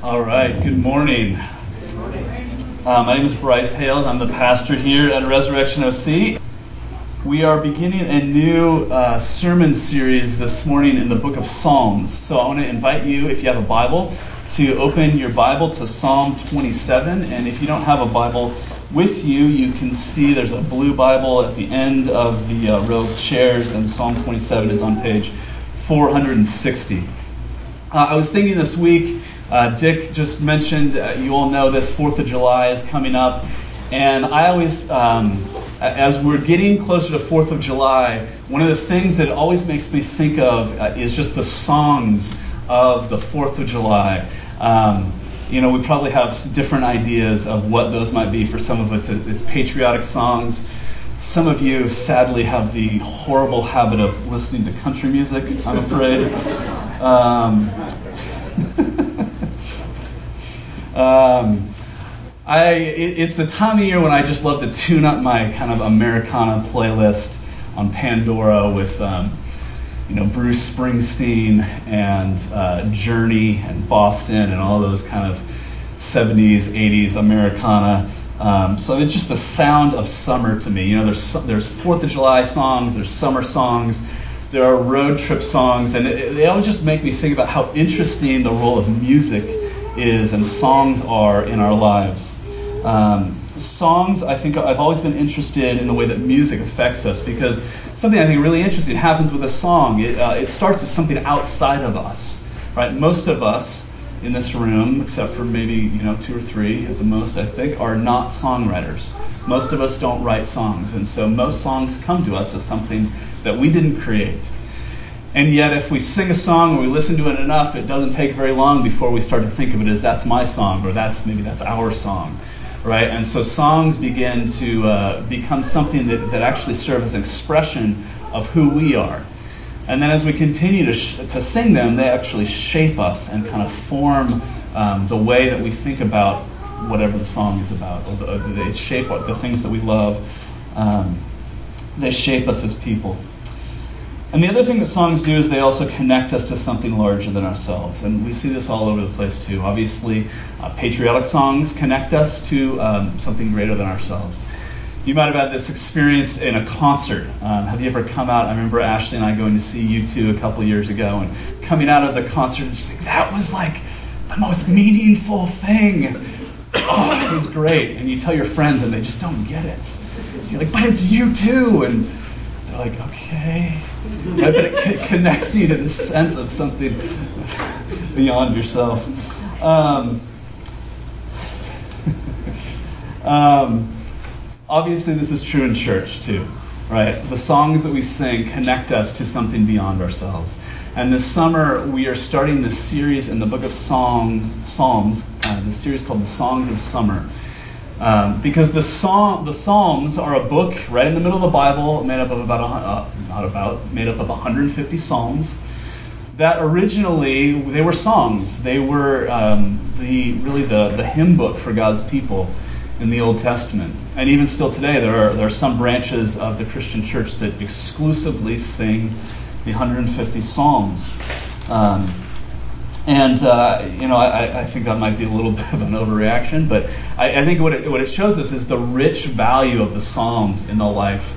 All right, good morning. Uh, my name is Bryce Hales. I'm the pastor here at Resurrection OC. We are beginning a new uh, sermon series this morning in the book of Psalms. So I want to invite you, if you have a Bible, to open your Bible to Psalm 27. And if you don't have a Bible with you, you can see there's a blue Bible at the end of the uh, row of chairs, and Psalm 27 is on page 460. Uh, I was thinking this week, uh, Dick just mentioned, uh, you all know this, 4th of July is coming up. And I always, um, as we're getting closer to 4th of July, one of the things that always makes me think of uh, is just the songs of the 4th of July. Um, you know, we probably have different ideas of what those might be. For some of it's, it's patriotic songs. Some of you, sadly, have the horrible habit of listening to country music, I'm afraid. Um, um, I, it, it's the time of year when I just love to tune up my kind of Americana playlist on Pandora with um, you know, Bruce Springsteen and uh, Journey and Boston and all those kind of 70s, 80s Americana. Um, so it's just the sound of summer to me. You know, there's there's Fourth of July songs, there's summer songs, there are road trip songs, and it, they always just make me think about how interesting the role of music is and songs are in our lives. Um, songs, I think I've always been interested in the way that music affects us because something I think really interesting happens with a song. It, uh, it starts as something outside of us, right? Most of us in this room, except for maybe you know two or three at the most, I think, are not songwriters. Most of us don't write songs, and so most songs come to us as something that we didn't create. And yet, if we sing a song or we listen to it enough, it doesn't take very long before we start to think of it as that's my song or that's maybe that's our song right? And so songs begin to uh, become something that, that actually serve as an expression of who we are. And then as we continue to, sh- to sing them, they actually shape us and kind of form um, the way that we think about whatever the song is about. Or, the, or they shape what, the things that we love. Um, they shape us as people. And the other thing that songs do is they also connect us to something larger than ourselves. And we see this all over the place too. Obviously, uh, patriotic songs connect us to um, something greater than ourselves. You might have had this experience in a concert. Um, have you ever come out? I remember Ashley and I going to see U2 a couple years ago and coming out of the concert and just like, that was like the most meaningful thing. Oh, it was great. And you tell your friends and they just don't get it. You're like, but it's U2. And they're like, okay right? But it connects you to this sense of something beyond yourself. Um, um, obviously, this is true in church too, right? The songs that we sing connect us to something beyond ourselves. And this summer, we are starting this series in the book of Psalms, Psalms, uh, this series called the Songs of Summer. Um, because the, song, the Psalms are a book right in the middle of the Bible, made up of about, a, uh, not about, made up of 150 Psalms. That originally they were songs. They were um, the really the, the hymn book for God's people in the Old Testament. And even still today, there are, there are some branches of the Christian church that exclusively sing the 150 Psalms. Um, and, uh, you know, I, I, think that might be a little bit of an overreaction, but I, I think what it, what it shows us is the rich value of the Psalms in the life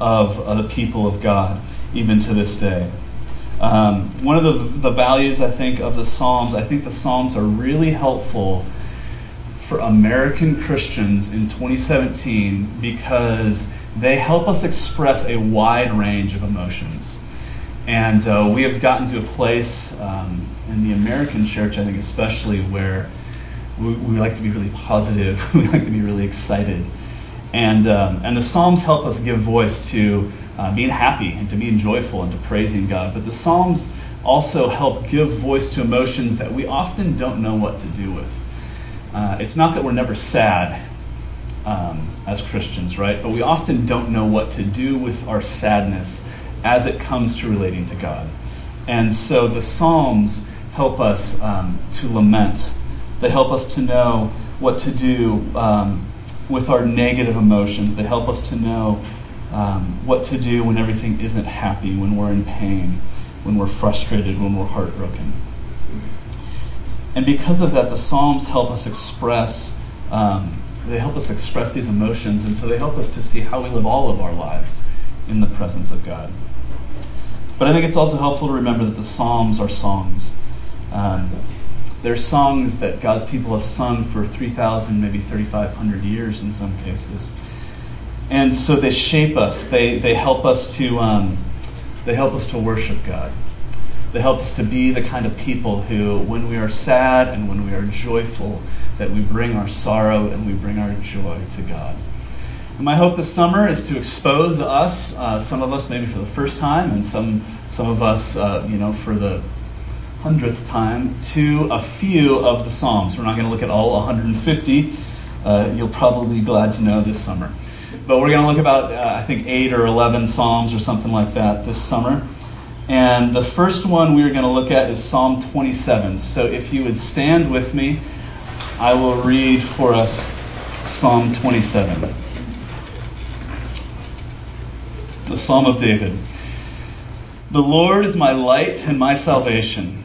of uh, the people of God, even to this day. Um, one of the, the values, I think, of the Psalms, I think the Psalms are really helpful for American Christians in 2017 because they help us express a wide range of emotions. And uh, we have gotten to a place um, in the American church, I think especially, where we, we like to be really positive, we like to be really excited. And, um, and the Psalms help us give voice to uh, being happy and to being joyful and to praising God. But the Psalms also help give voice to emotions that we often don't know what to do with. Uh, it's not that we're never sad um, as Christians, right? But we often don't know what to do with our sadness as it comes to relating to God. And so the Psalms help us um, to lament. They help us to know what to do um, with our negative emotions. They help us to know um, what to do when everything isn't happy, when we're in pain, when we're frustrated, when we're heartbroken. And because of that, the Psalms help us express. Um, they help us express these emotions, and so they help us to see how we live all of our lives in the presence of God. But I think it's also helpful to remember that the Psalms are songs. Um, they're songs that God's people have sung for 3,000, maybe 3,500 years in some cases. And so they shape us. They, they help us to um, they help us to worship God. They help us to be the kind of people who, when we are sad and when we are joyful, that we bring our sorrow and we bring our joy to God. And my hope this summer is to expose us, uh, some of us maybe for the first time, and some some of us, uh, you know, for the hundredth time, to a few of the Psalms. We're not going to look at all 150. Uh, you'll probably be glad to know this summer. But we're going to look about, uh, I think, eight or 11 Psalms or something like that this summer. And the first one we're going to look at is Psalm 27. So if you would stand with me, I will read for us Psalm 27. The Psalm of David. The Lord is my light and my salvation.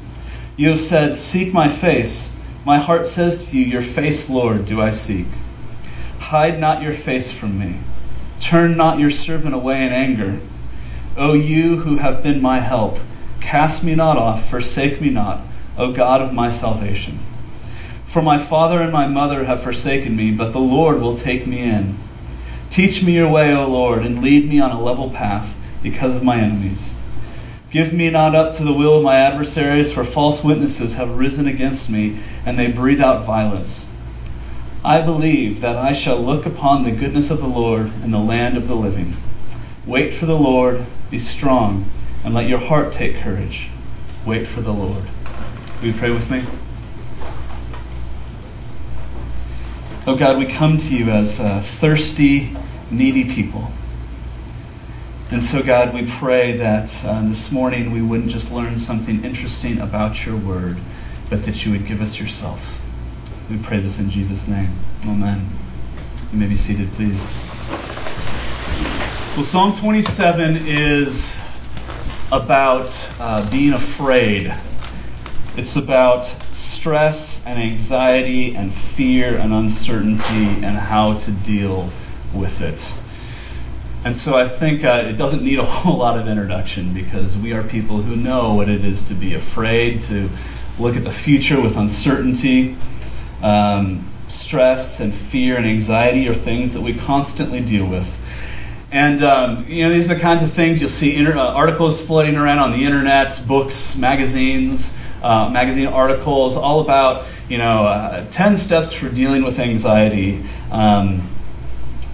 You have said, Seek my face. My heart says to you, Your face, Lord, do I seek. Hide not your face from me. Turn not your servant away in anger. O you who have been my help, cast me not off, forsake me not, O God of my salvation. For my father and my mother have forsaken me, but the Lord will take me in. Teach me your way, O Lord, and lead me on a level path because of my enemies. Give me not up to the will of my adversaries, for false witnesses have risen against me, and they breathe out violence. I believe that I shall look upon the goodness of the Lord in the land of the living. Wait for the Lord, be strong, and let your heart take courage. Wait for the Lord. Will you pray with me? Oh God, we come to you as uh, thirsty, needy people. And so, God, we pray that uh, this morning we wouldn't just learn something interesting about your word, but that you would give us yourself. We pray this in Jesus' name. Amen. You may be seated, please. Well, Psalm 27 is about uh, being afraid. It's about stress and anxiety and fear and uncertainty and how to deal with it. And so I think uh, it doesn't need a whole lot of introduction because we are people who know what it is to be afraid, to look at the future with uncertainty. Um, stress and fear and anxiety are things that we constantly deal with. And um, you know, these are the kinds of things you'll see inter- uh, articles floating around on the internet, books, magazines, uh, magazine articles, all about you know uh, ten steps for dealing with anxiety. Um,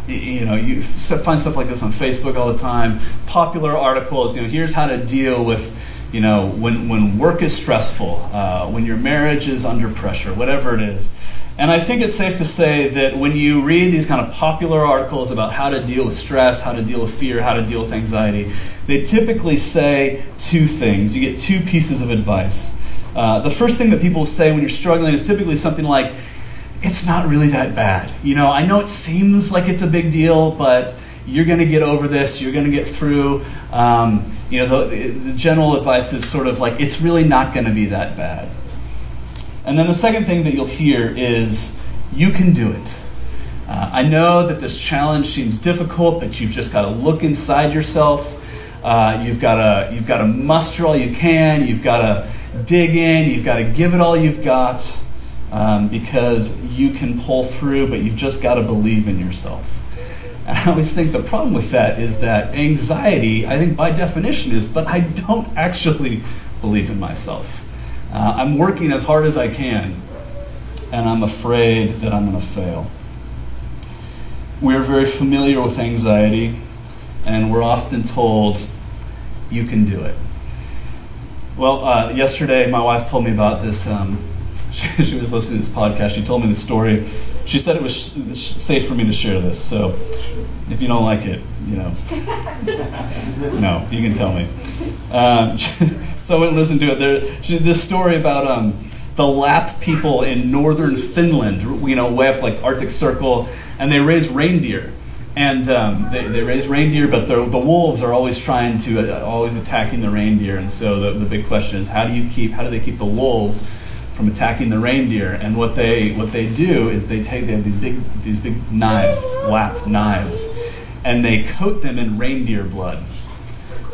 you know, you find stuff like this on Facebook all the time. Popular articles. You know, here's how to deal with you know when when work is stressful, uh, when your marriage is under pressure, whatever it is. And I think it's safe to say that when you read these kind of popular articles about how to deal with stress, how to deal with fear, how to deal with anxiety, they typically say two things. You get two pieces of advice. Uh, the first thing that people say when you're struggling is typically something like, it's not really that bad. You know, I know it seems like it's a big deal, but you're going to get over this, you're going to get through. Um, you know, the, the general advice is sort of like, it's really not going to be that bad. And then the second thing that you'll hear is, you can do it. Uh, I know that this challenge seems difficult, but you've just got to look inside yourself. Uh, you've got to you've got to muster all you can. You've got to dig in. You've got to give it all you've got. Um, because you can pull through, but you've just got to believe in yourself. And I always think the problem with that is that anxiety, I think by definition, is, but I don't actually believe in myself. Uh, I'm working as hard as I can, and I'm afraid that I'm going to fail. We're very familiar with anxiety, and we're often told, you can do it. Well, uh, yesterday my wife told me about this. Um, she, she, was listening to this podcast. She told me the story. She said it was sh- safe for me to share this. So if you don't like it, you know, no, you can tell me. Um, so I went and listened to it. There, she, this story about um, the Lapp people in northern Finland, you know, way up like Arctic Circle, and they raise reindeer. And um, they, they raise reindeer, but the, the wolves are always trying to, uh, always attacking the reindeer. And so the, the big question is, how do you keep, how do they keep the wolves from attacking the reindeer? And what they, what they do is they take, they have these big, these big knives, Lapp knives, and they coat them in reindeer blood.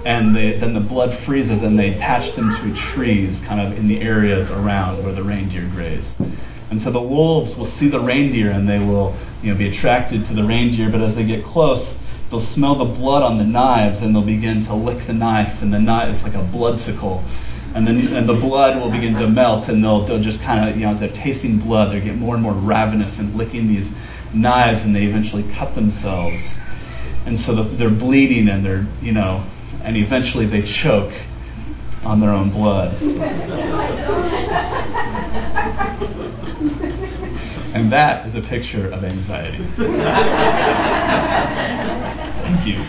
And they, then the blood freezes, and they attach them to trees, kind of in the areas around where the reindeer graze. And so the wolves will see the reindeer and they will you know, be attracted to the reindeer, but as they get close, they'll smell the blood on the knives and they'll begin to lick the knife, and the knife is like a bloodsicle. And then and the blood will begin to melt, and they'll, they'll just kind of, you know, as they're tasting blood, they get more and more ravenous and licking these knives, and they eventually cut themselves. And so the, they're bleeding and they're, you know, and eventually they choke on their own blood. And that is a picture of anxiety. Thank you.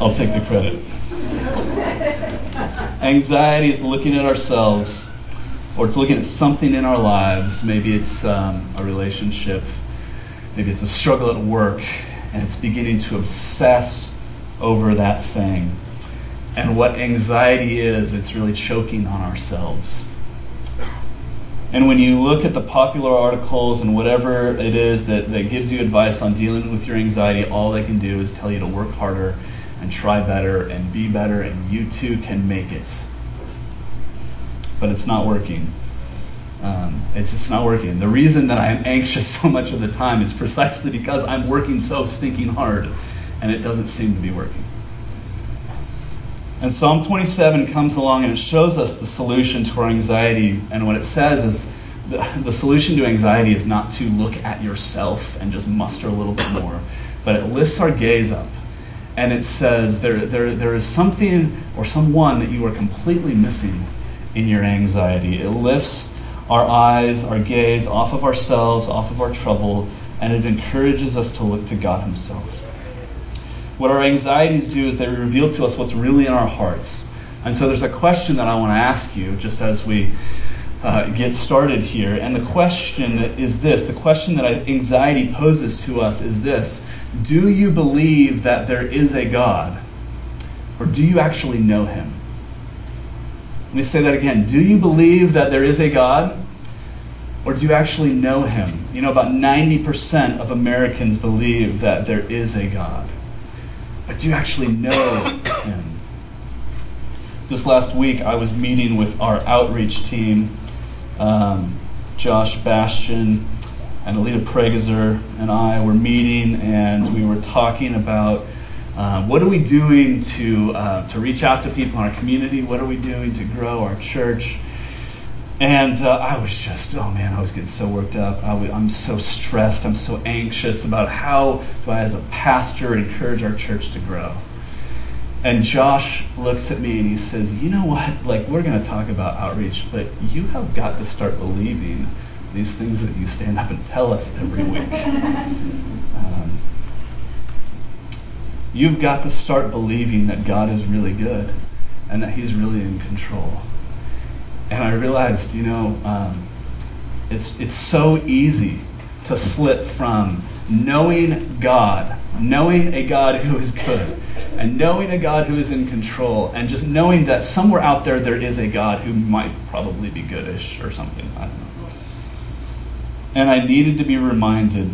I'll take the credit. Anxiety is looking at ourselves, or it's looking at something in our lives. Maybe it's um, a relationship, maybe it's a struggle at work, and it's beginning to obsess over that thing. And what anxiety is, it's really choking on ourselves. And when you look at the popular articles and whatever it is that, that gives you advice on dealing with your anxiety, all they can do is tell you to work harder and try better and be better, and you too can make it. But it's not working. Um, it's, it's not working. The reason that I'm anxious so much of the time is precisely because I'm working so stinking hard and it doesn't seem to be working. And Psalm 27 comes along and it shows us the solution to our anxiety. And what it says is the, the solution to anxiety is not to look at yourself and just muster a little bit more, but it lifts our gaze up. And it says there, there, there is something or someone that you are completely missing in your anxiety. It lifts our eyes, our gaze off of ourselves, off of our trouble, and it encourages us to look to God Himself. What our anxieties do is they reveal to us what's really in our hearts. And so there's a question that I want to ask you just as we uh, get started here. And the question is this the question that anxiety poses to us is this Do you believe that there is a God? Or do you actually know him? Let me say that again. Do you believe that there is a God? Or do you actually know him? You know, about 90% of Americans believe that there is a God but do you actually know Him? This last week, I was meeting with our outreach team, um, Josh Bastian and Alita Pregazer and I were meeting, and we were talking about um, what are we doing to, uh, to reach out to people in our community? What are we doing to grow our church? And uh, I was just, oh man, I was getting so worked up. I am so stressed. I'm so anxious about how do I, as a pastor, encourage our church to grow. And Josh looks at me and he says, You know what? Like, we're going to talk about outreach, but you have got to start believing these things that you stand up and tell us every week. Um, you've got to start believing that God is really good and that He's really in control. And I realized, you know, um, it's, it's so easy to slip from knowing God, knowing a God who is good, and knowing a God who is in control, and just knowing that somewhere out there there is a God who might probably be goodish or something. I don't know. And I needed to be reminded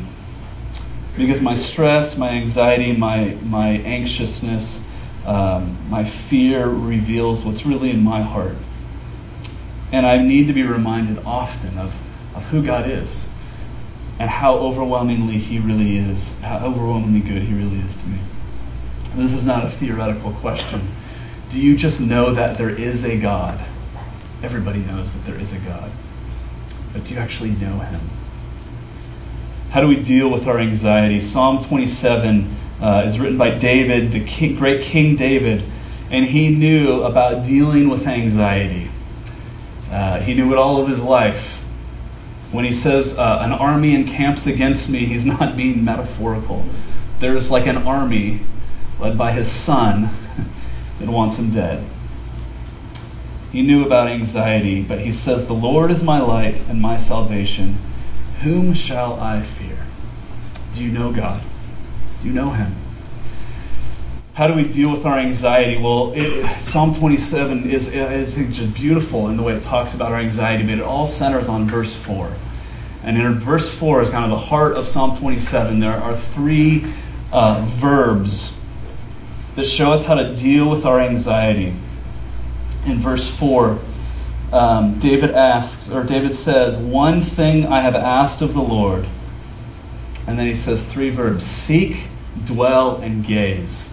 because my stress, my anxiety, my, my anxiousness, um, my fear reveals what's really in my heart. And I need to be reminded often of of who God is and how overwhelmingly He really is, how overwhelmingly good He really is to me. This is not a theoretical question. Do you just know that there is a God? Everybody knows that there is a God. But do you actually know Him? How do we deal with our anxiety? Psalm 27 uh, is written by David, the king, great King David, and he knew about dealing with anxiety. Uh, he knew it all of his life. When he says uh, an army encamps against me, he's not being metaphorical. There's like an army led by his son that wants him dead. He knew about anxiety, but he says, The Lord is my light and my salvation. Whom shall I fear? Do you know God? Do you know him? How do we deal with our anxiety? Well, it, Psalm 27 is, is just beautiful in the way it talks about our anxiety, but it all centers on verse 4. And in verse 4 is kind of the heart of Psalm 27. There are three uh, verbs that show us how to deal with our anxiety. In verse 4, um, David asks, or David says, One thing I have asked of the Lord. And then he says three verbs seek, dwell, and gaze.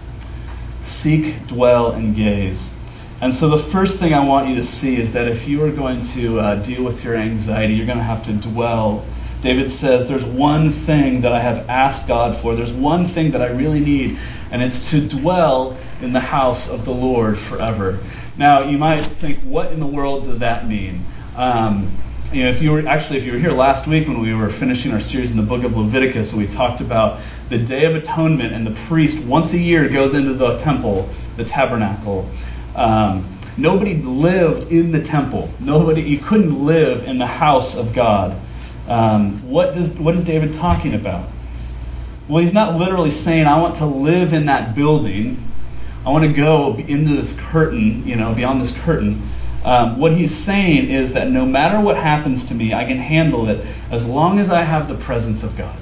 Seek, dwell, and gaze. And so the first thing I want you to see is that if you are going to uh, deal with your anxiety, you're going to have to dwell. David says, There's one thing that I have asked God for. There's one thing that I really need, and it's to dwell in the house of the Lord forever. Now, you might think, what in the world does that mean? Um, you know, if you were actually, if you were here last week when we were finishing our series in the book of Leviticus, and we talked about the Day of Atonement, and the priest once a year goes into the temple, the tabernacle. Um, nobody lived in the temple. Nobody, you couldn't live in the house of God. Um, what does what is David talking about? Well, he's not literally saying, "I want to live in that building." I want to go into this curtain, you know, beyond this curtain. Um, what he's saying is that no matter what happens to me, I can handle it as long as I have the presence of God.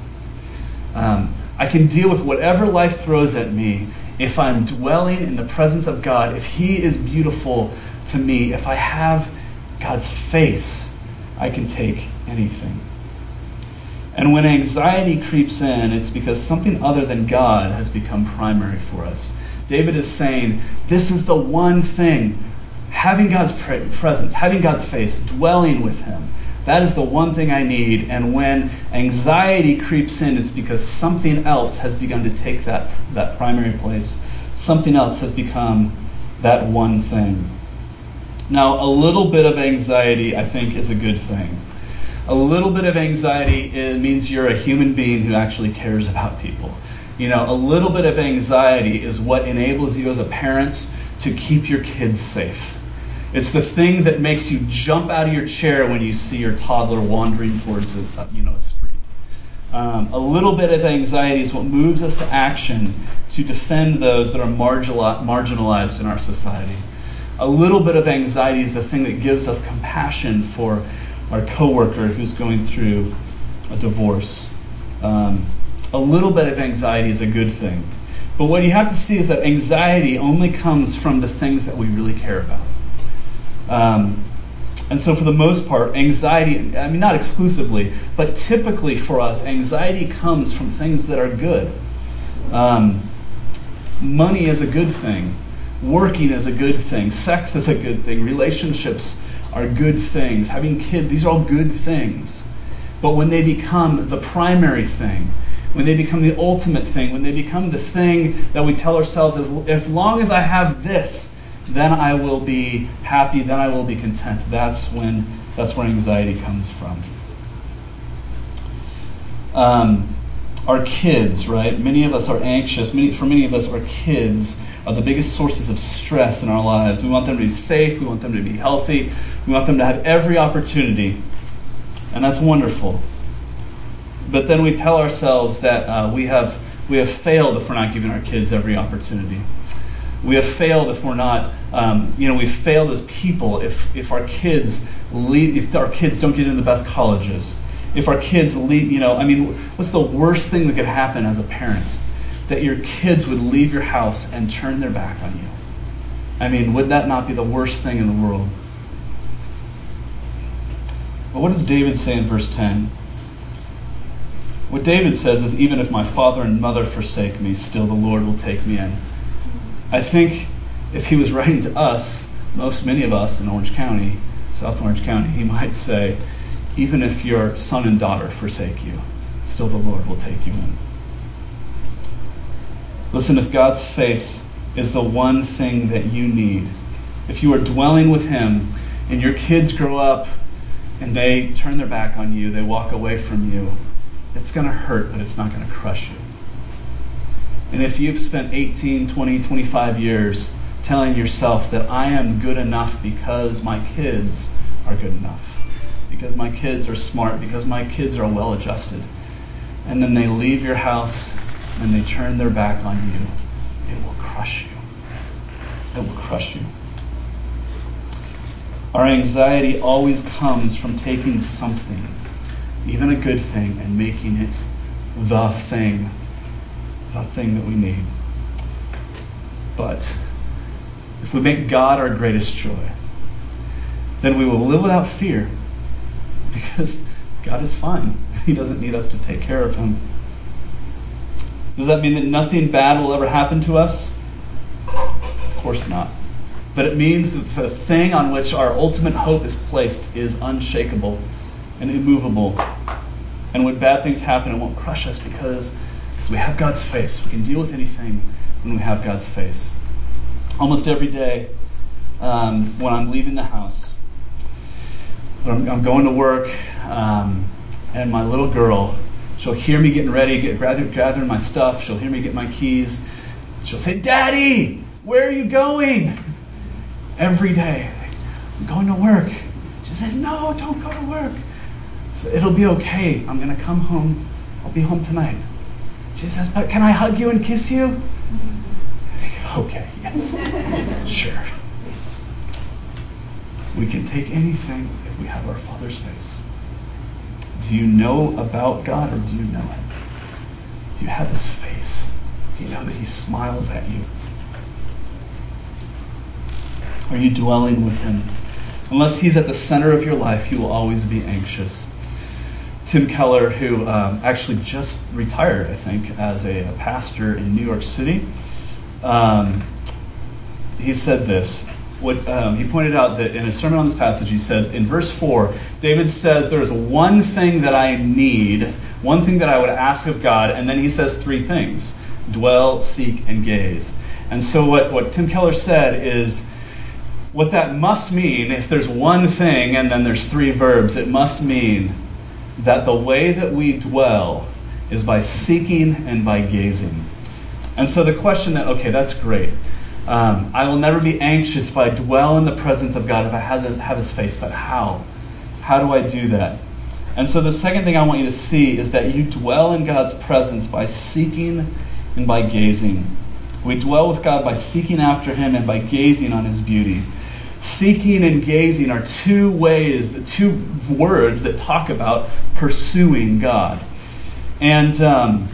Um, I can deal with whatever life throws at me if I'm dwelling in the presence of God, if He is beautiful to me, if I have God's face, I can take anything. And when anxiety creeps in, it's because something other than God has become primary for us. David is saying, This is the one thing. Having God's presence, having God's face, dwelling with Him, that is the one thing I need. And when anxiety creeps in, it's because something else has begun to take that, that primary place. Something else has become that one thing. Now, a little bit of anxiety, I think, is a good thing. A little bit of anxiety means you're a human being who actually cares about people. You know, a little bit of anxiety is what enables you as a parent to keep your kids safe. It's the thing that makes you jump out of your chair when you see your toddler wandering towards a, you know, a street. Um, a little bit of anxiety is what moves us to action to defend those that are marginalized in our society. A little bit of anxiety is the thing that gives us compassion for our coworker who's going through a divorce. Um, a little bit of anxiety is a good thing. But what you have to see is that anxiety only comes from the things that we really care about. Um, and so, for the most part, anxiety, I mean, not exclusively, but typically for us, anxiety comes from things that are good. Um, money is a good thing, working is a good thing, sex is a good thing, relationships are good things, having kids, these are all good things. But when they become the primary thing, when they become the ultimate thing, when they become the thing that we tell ourselves, as, as long as I have this, then I will be happy, then I will be content. That's when that's where anxiety comes from. Um, our kids, right? Many of us are anxious. Many, for many of us, our kids are the biggest sources of stress in our lives. We want them to be safe. We want them to be healthy. We want them to have every opportunity. And that's wonderful. But then we tell ourselves that uh, we, have, we have failed if we're not giving our kids every opportunity. We have failed if we're not, um, you know, we've failed as people if, if our kids leave, if our kids don't get into the best colleges. If our kids leave, you know, I mean, what's the worst thing that could happen as a parent? That your kids would leave your house and turn their back on you. I mean, would that not be the worst thing in the world? But what does David say in verse 10? What David says is, Even if my father and mother forsake me, still the Lord will take me in. I think if he was writing to us, most many of us in Orange County, South Orange County, he might say, Even if your son and daughter forsake you, still the Lord will take you in. Listen, if God's face is the one thing that you need, if you are dwelling with Him and your kids grow up and they turn their back on you, they walk away from you, it's going to hurt, but it's not going to crush you. And if you've spent 18, 20, 25 years telling yourself that I am good enough because my kids are good enough, because my kids are smart, because my kids are well adjusted, and then they leave your house and they turn their back on you, it will crush you. It will crush you. Our anxiety always comes from taking something even a good thing, and making it the thing, the thing that we need. But if we make God our greatest joy, then we will live without fear because God is fine. He doesn't need us to take care of Him. Does that mean that nothing bad will ever happen to us? Of course not. But it means that the thing on which our ultimate hope is placed is unshakable and immovable. And when bad things happen, it won't crush us because, because we have God's face. We can deal with anything when we have God's face. Almost every day um, when I'm leaving the house, I'm, I'm, going to work, um, and my little girl, she'll hear me getting ready, get, gather, gathering my stuff. She'll hear me get my keys. She'll say, Daddy, where are you going? Every day. I'm going to work. She said, No, don't go to work. So it'll be okay. I'm going to come home. I'll be home tonight. She says, But can I hug you and kiss you? Okay, yes. sure. We can take anything if we have our Father's face. Do you know about God or do you know Him? Do you have His face? Do you know that He smiles at you? Are you dwelling with Him? Unless He's at the center of your life, you will always be anxious. Tim Keller, who um, actually just retired, I think, as a, a pastor in New York City, um, he said this. What, um, he pointed out that in his sermon on this passage, he said in verse 4, David says, There's one thing that I need, one thing that I would ask of God, and then he says three things dwell, seek, and gaze. And so, what, what Tim Keller said is, what that must mean, if there's one thing and then there's three verbs, it must mean that the way that we dwell is by seeking and by gazing. And so the question that, okay, that's great. Um, I will never be anxious if I dwell in the presence of God, if I have his, have his face, but how? How do I do that? And so the second thing I want you to see is that you dwell in God's presence by seeking and by gazing. We dwell with God by seeking after Him and by gazing on His beauty. Seeking and gazing are two ways, the two words that talk about pursuing God. And, um,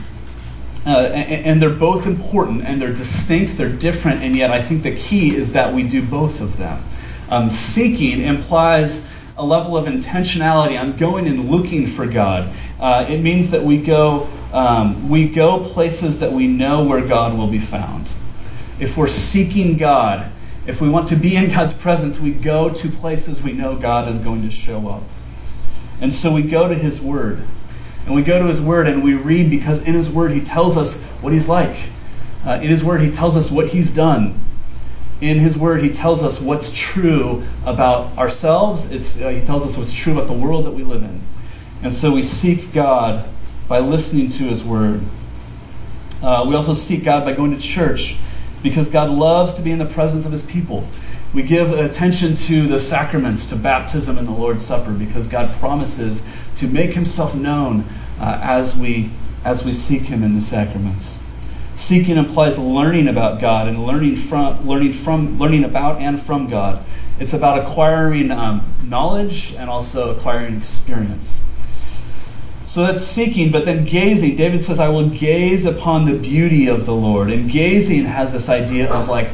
uh, and, they're both important and they're distinct, they're different, and yet I think the key is that we do both of them. Um, seeking implies a level of intentionality. I'm going and looking for God. Uh, it means that we go, um, we go places that we know where God will be found. If we're seeking God, if we want to be in God's presence, we go to places we know God is going to show up. And so we go to His Word. And we go to His Word and we read because in His Word He tells us what He's like. Uh, in His Word He tells us what He's done. In His Word He tells us what's true about ourselves. It's, uh, he tells us what's true about the world that we live in. And so we seek God by listening to His Word. Uh, we also seek God by going to church because God loves to be in the presence of his people. We give attention to the sacraments, to baptism and the Lord's Supper, because God promises to make himself known uh, as, we, as we seek him in the sacraments. Seeking implies learning about God and learning from, learning from, learning about and from God. It's about acquiring um, knowledge and also acquiring experience. So that's seeking, but then gazing. David says, I will gaze upon the beauty of the Lord. And gazing has this idea of like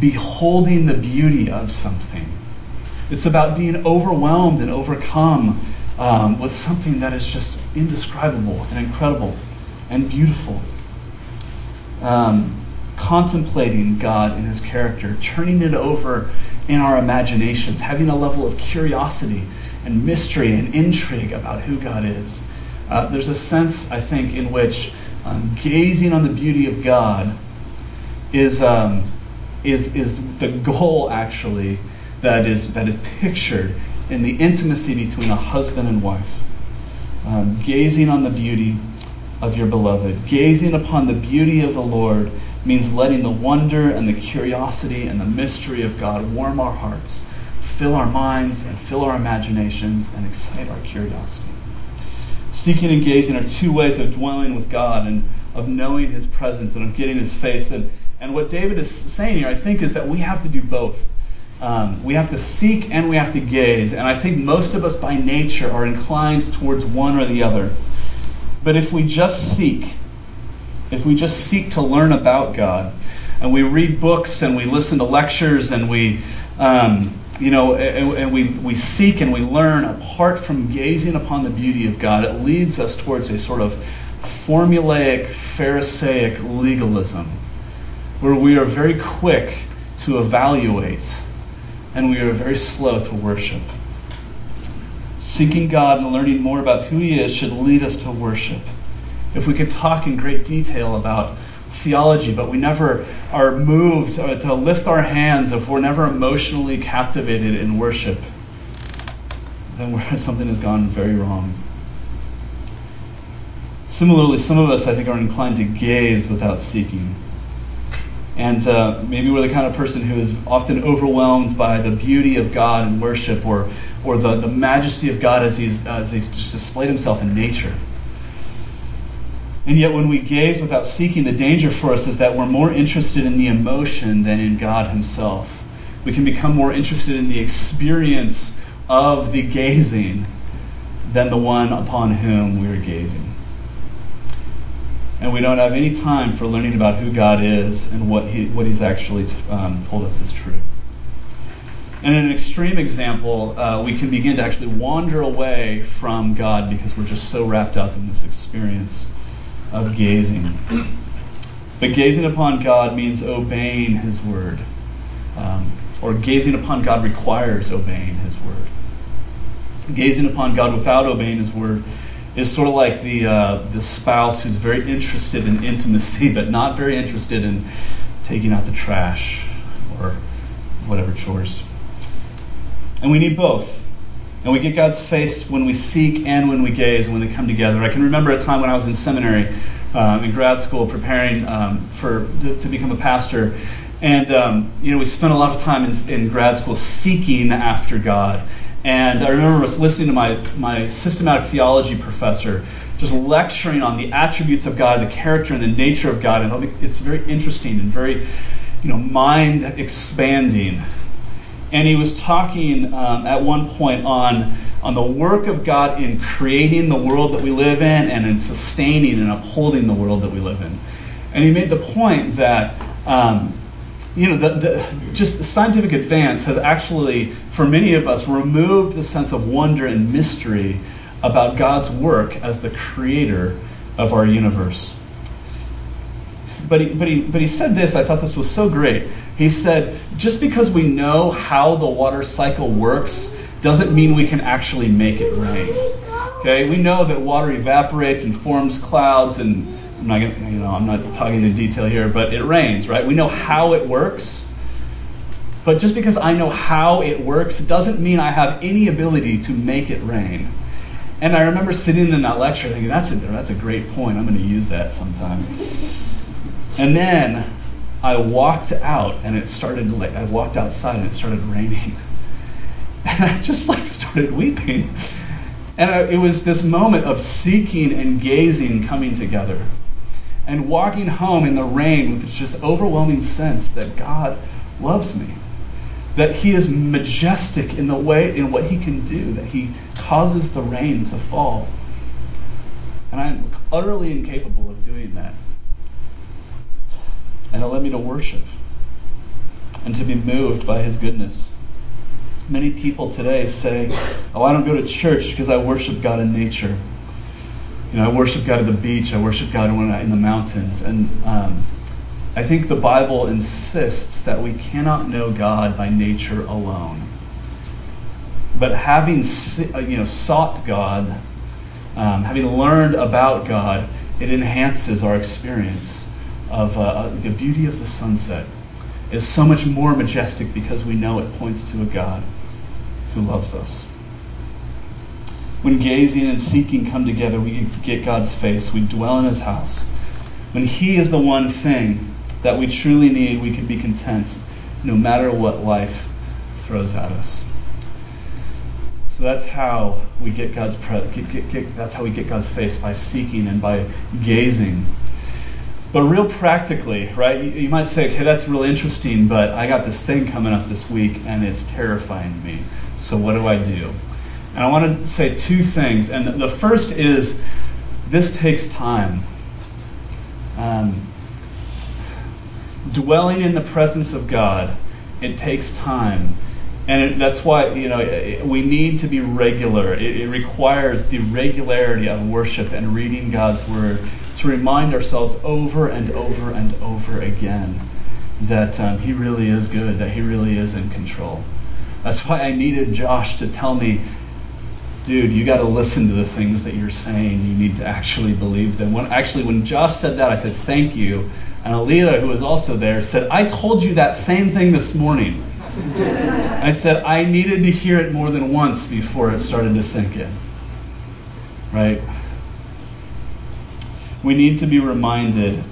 beholding the beauty of something. It's about being overwhelmed and overcome um, was something that is just indescribable and incredible and beautiful. Um, contemplating God and His character, turning it over in our imaginations, having a level of curiosity and mystery and intrigue about who God is. Uh, there's a sense, I think, in which um, gazing on the beauty of God is, um, is, is the goal, actually, that is, that is pictured in the intimacy between a husband and wife. Um, gazing on the beauty of your beloved, gazing upon the beauty of the Lord means letting the wonder and the curiosity and the mystery of God warm our hearts, fill our minds, and fill our imaginations, and excite our curiosity. Seeking and gazing are two ways of dwelling with God and of knowing His presence and of getting His face. And, and what David is saying here, I think, is that we have to do both. Um, we have to seek and we have to gaze. And I think most of us by nature are inclined towards one or the other. But if we just seek, if we just seek to learn about God, and we read books and we listen to lectures and we, um, you know, and, and, we, we seek and we learn apart from gazing upon the beauty of God, it leads us towards a sort of formulaic, Pharisaic legalism where we are very quick to evaluate and we are very slow to worship. Seeking God and learning more about who He is should lead us to worship. If we could talk in great detail about theology, but we never are moved to lift our hands, if we're never emotionally captivated in worship, then something has gone very wrong. Similarly, some of us, I think, are inclined to gaze without seeking. And uh, maybe we're the kind of person who is often overwhelmed by the beauty of God and worship or, or the, the majesty of God as he's, as he's just displayed himself in nature. And yet, when we gaze without seeking, the danger for us is that we're more interested in the emotion than in God Himself. We can become more interested in the experience of the gazing than the one upon whom we are gazing and we don't have any time for learning about who God is and what, he, what He's actually um, told us is true. And in an extreme example, uh, we can begin to actually wander away from God because we're just so wrapped up in this experience of gazing. But gazing upon God means obeying His word. Um, or gazing upon God requires obeying His word. Gazing upon God without obeying His word is sort of like the, uh, the spouse who's very interested in intimacy, but not very interested in taking out the trash or whatever chores. And we need both. And we get God's face when we seek and when we gaze and when they come together. I can remember a time when I was in seminary, um, in grad school, preparing um, for to, to, become a pastor. And um, you know, we spent a lot of time in, in grad school seeking after God and I remember listening to my, my systematic theology professor just lecturing on the attributes of God, the character and the nature of God. And it's very interesting and very, you know, mind expanding. And he was talking um, at one point on, on the work of God in creating the world that we live in and in sustaining and upholding the world that we live in. And he made the point that um, you know, the, the, just the scientific advance has actually, for many of us, removed the sense of wonder and mystery about God's work as the creator of our universe. But he, but, he, but he said this, I thought this was so great. He said, just because we know how the water cycle works doesn't mean we can actually make it rain. Okay, we know that water evaporates and forms clouds and I'm not gonna, you know, I'm not talking in detail here, but it rains, right? We know how it works. But just because I know how it works doesn't mean I have any ability to make it rain. And I remember sitting in that lecture thinking, that's a, that's a great point. I'm going to use that sometime. And then I walked out and it started, like, I walked outside and it started raining. And I just like started weeping. And it was this moment of seeking and gazing coming together and walking home in the rain with this just overwhelming sense that God loves me. That he is majestic in the way in what he can do, that he causes the rain to fall. And I'm utterly incapable of doing that. And it led me to worship and to be moved by his goodness. Many people today say, Oh, I don't go to church because I worship God in nature. You know, I worship God at the beach, I worship God when I'm in the mountains. And um, I think the Bible insists that we cannot know God by nature alone. But having uh, you know, sought God, um, having learned about God, it enhances our experience of uh, uh, the beauty of the sunset. Is so much more majestic because we know it points to a God who loves us. When gazing and seeking come together, we get God's face. We dwell in His house. When He is the one thing that we truly need, we can be content no matter what life throws at us. So that's how we get God's pre- get, get, get, that's how we get God's face by seeking and by gazing. But real practically, right? You, you might say, "Okay, that's really interesting, but I got this thing coming up this week and it's terrifying me. So what do I do?" And I want to say two things. And the first is this takes time. Um, dwelling in the presence of God, it takes time. And it, that's why you know it, we need to be regular. It, it, requires the regularity of worship and reading God's word to remind ourselves over and over and over again that um, He really is good, that He really is in control. That's why I needed Josh to tell me, dude, you got to listen to the things that you're saying. You need to actually believe them. When actually, when Josh said that, I said thank you. And Alita, who was also there, said, I told you that same thing this morning. I said, I needed to hear it more than once before it started to sink in. Right? We need to be reminded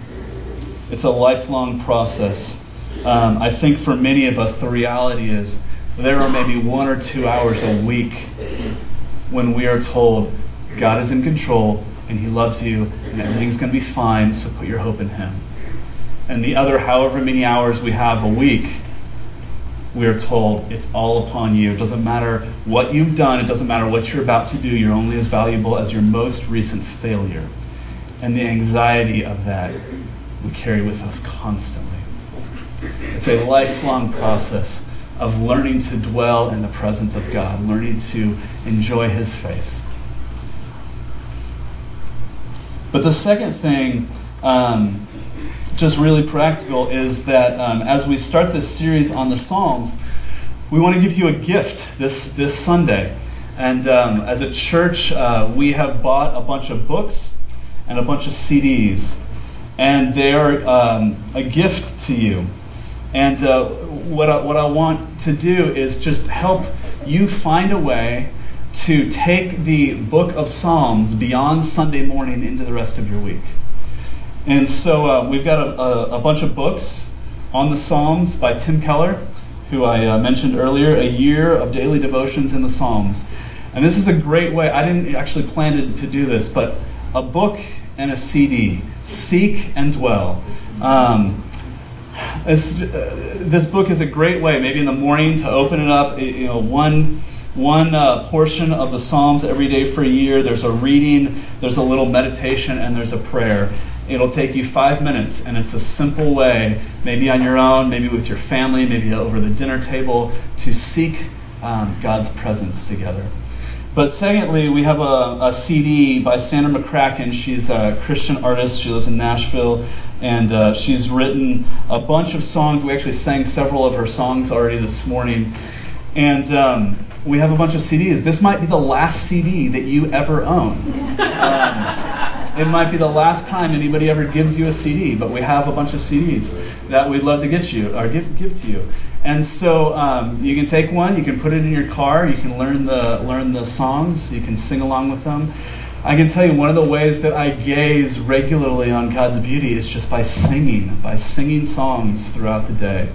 it's a lifelong process. Um, I think for many of us, the reality is there are maybe one or two hours a week when we are told God is in control and He loves you and everything's going to be fine, so put your hope in Him. And the other however many hours we have a week, we are told it's all upon you. It doesn't matter what you've done, it doesn't matter what you're about to do, you're only as valuable as your most recent failure. And the anxiety of that we carry with us constantly. It's a lifelong process of learning to dwell in the presence of God, learning to enjoy His face. But the second thing, um, just really practical, is that um, as we start this series on the Psalms, we want to give you a gift this, this Sunday. And um, as a church, uh, we have bought a bunch of books and a bunch of CDs. And they are um, a gift to you. And uh, what, I, what I want to do is just help you find a way to take the book of Psalms beyond Sunday morning into the rest of your week. And so uh, we've got a, a, a, bunch of books on the Psalms by Tim Keller, who I uh, mentioned earlier, A Year of Daily Devotions in the Psalms. And this is a great way, I didn't actually plan to, to do this, but a book and a CD. Seek and dwell. Um, this, uh, this book is a great way, maybe in the morning, to open it up. You know, one one uh, portion of the Psalms every day for a year. There's a reading, there's a little meditation, and there's a prayer. It'll take you five minutes, and it's a simple way, maybe on your own, maybe with your family, maybe over the dinner table, to seek um, God's presence together. But secondly, we have a, a, CD by Sandra McCracken. She's a Christian artist. She lives in Nashville, and uh, she's written a bunch of songs. We actually sang several of her songs already this morning. And um, we have a bunch of CDs. This might be the last CD that you ever own. Um, it might be the last time anybody ever gives you a CD, but we have a bunch of CDs that we'd love to get you or give, give to you. And so um, you can take one, you can put it in your car, you can learn the learn the songs, you can sing along with them. I can tell you one of the ways that I gaze regularly on God's beauty is just by singing, by singing songs throughout the day.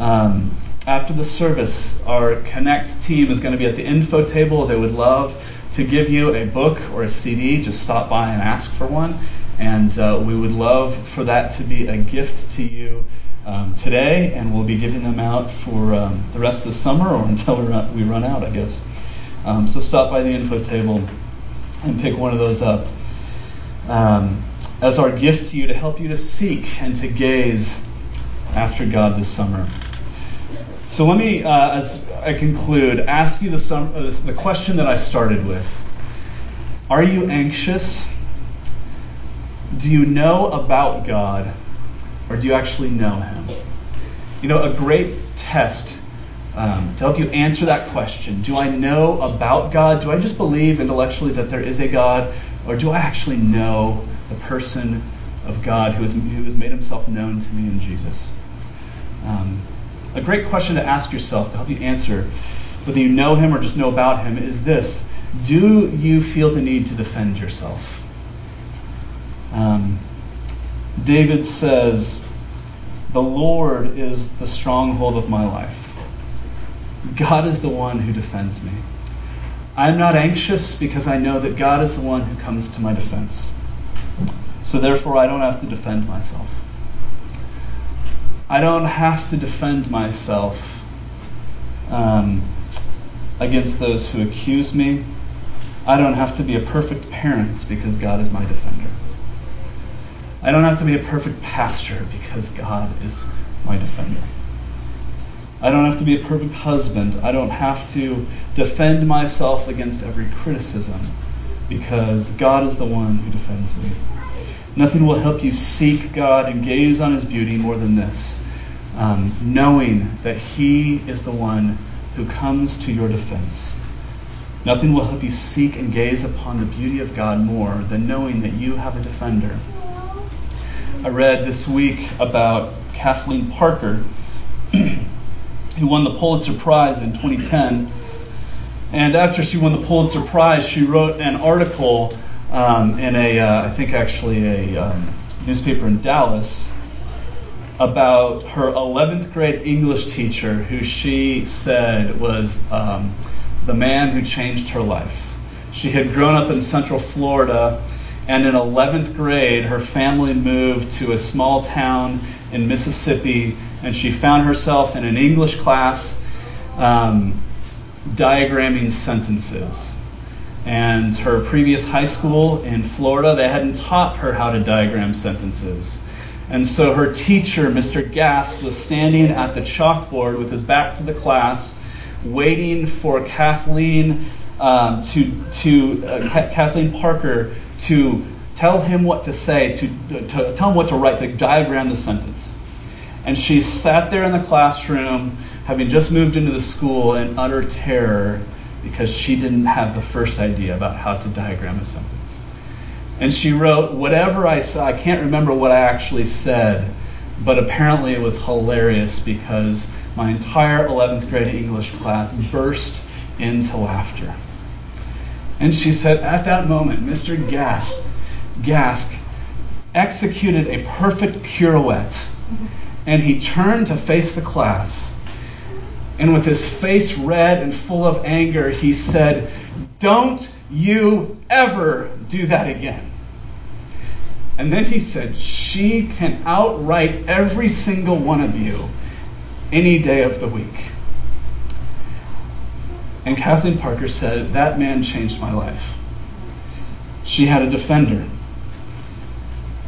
Um, after the service, our Connect team is going to be at the info table. They would love to give you a book or a CD. Just stop by and ask for one. And uh, we would love for that to be a gift to you um, today, and we'll be giving them out for um, the rest of the summer or until we run, we run out, I guess. Um, so stop by the info table and pick one of those up um, as our gift to you to help you to seek and to gaze after God this summer. So let me, uh, as I conclude, ask you the, sum, uh, the question that I started with. Are you anxious? Do you know about God, or do you actually know Him? You know, a great test um, to help you answer that question do I know about God? Do I just believe intellectually that there is a God, or do I actually know the person of God who has, who has made Himself known to me in Jesus? Um, a great question to ask yourself to help you answer whether you know him or just know about him is this Do you feel the need to defend yourself? Um, David says, The Lord is the stronghold of my life. God is the one who defends me. I'm not anxious because I know that God is the one who comes to my defense. So therefore, I don't have to defend myself. I don't have to defend myself um, against those who accuse me. I don't have to be a perfect parent because God is my defender. I don't have to be a perfect pastor because God is my defender. I don't have to be a perfect husband. I don't have to defend myself against every criticism because God is the one who defends me. Nothing will help you seek God and gaze on his beauty more than this um, knowing that He is the one who comes to your defense. Nothing will help you seek and gaze upon the beauty of God more than knowing that you have a defender. I read this week about Kathleen Parker, who won the Pulitzer Prize in 2010. And after she won the Pulitzer Prize, she wrote an article um, in a, uh, I think actually a um, newspaper in Dallas, about her 11th grade English teacher, who she said was um, the man who changed her life. She had grown up in Central Florida, and in 11th grade, her family moved to a small town in Mississippi, and she found herself in an English class um, diagramming sentences. And her previous high school in Florida, they hadn't taught her how to diagram sentences. And so her teacher, Mr. Gask, was standing at the chalkboard with his back to the class, waiting for Kathleen um, to, to uh, Kathleen Parker to tell him what to say, to, to tell him what to write, to diagram the sentence. And she sat there in the classroom, having just moved into the school, in utter terror because she didn't have the first idea about how to diagram a sentence. And she wrote, Whatever I saw, I can't remember what I actually said, but apparently it was hilarious because my entire 11th grade English class burst into laughter. And she said, At that moment, Mr. Gask, Gask executed a perfect pirouette, and he turned to face the class. And with his face red and full of anger, he said, Don't you ever do that again. And then he said, She can outwrite every single one of you any day of the week. And Kathleen Parker said, That man changed my life. She had a defender.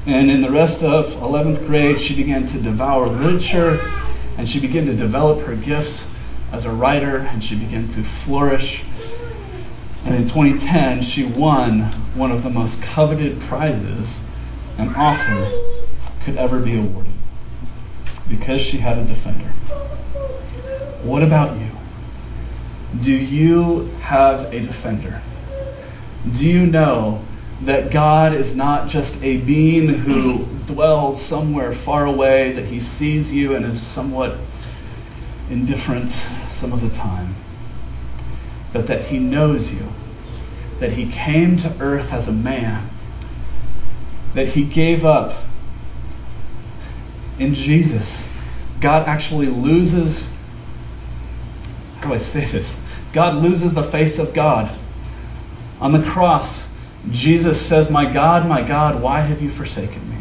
And in the rest of 11th grade, she began to devour literature and she began to develop her gifts as a writer and she began to flourish. And in 2010, she won one of the most coveted prizes an author could ever be awarded because she had a defender. What about you? Do you have a defender? Do you know that God is not just a being who dwells somewhere far away, that he sees you and is somewhat indifferent some of the time, but that he knows you, that he came to earth as a man that he gave up in Jesus, God actually loses, how do I say this? God loses the face of God. On the cross, Jesus says, My God, my God, why have you forsaken me?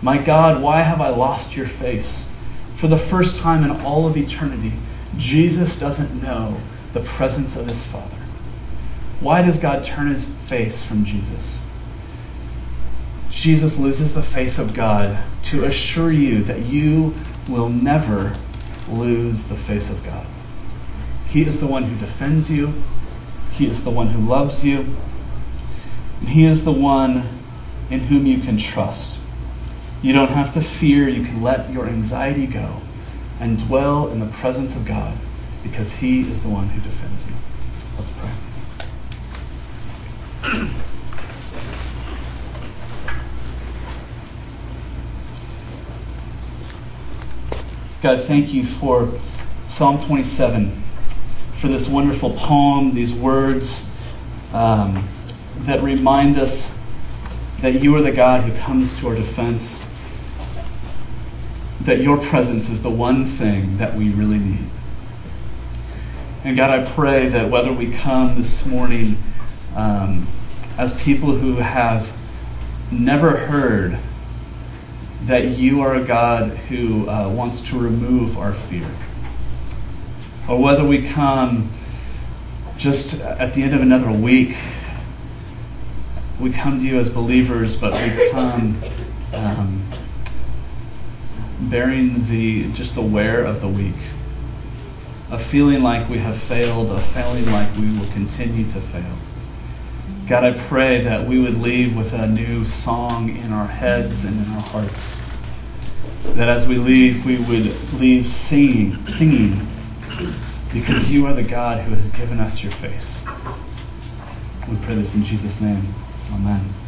My God, why have I lost your face? For the first time in all of eternity, Jesus doesn't know the presence of his Father. Why does God turn his face from Jesus? Jesus loses the face of God to assure you that you will never lose the face of God. He is the one who defends you. He is the one who loves you. And he is the one in whom you can trust. You don't have to fear. You can let your anxiety go and dwell in the presence of God because he is the one who defends you. Let's pray. God, thank you for Psalm 27, for this wonderful poem, these words um, that remind us that you are the God who comes to our defense, that your presence is the one thing that we really need. And God, I pray that whether we come this morning um, as people who have never heard that you are a God who uh, wants to remove our fear. Or whether we come just at the end of another week, we come to you as believers, but we come um, bearing the just the wear of the week, of feeling like we have failed, of feeling like we will continue to fail. God, I pray that we would leave with a new song in our heads and in our hearts. That as we leave, we would leave singing, singing, because you are the God who has given us your face. We pray this in Jesus' name. Amen.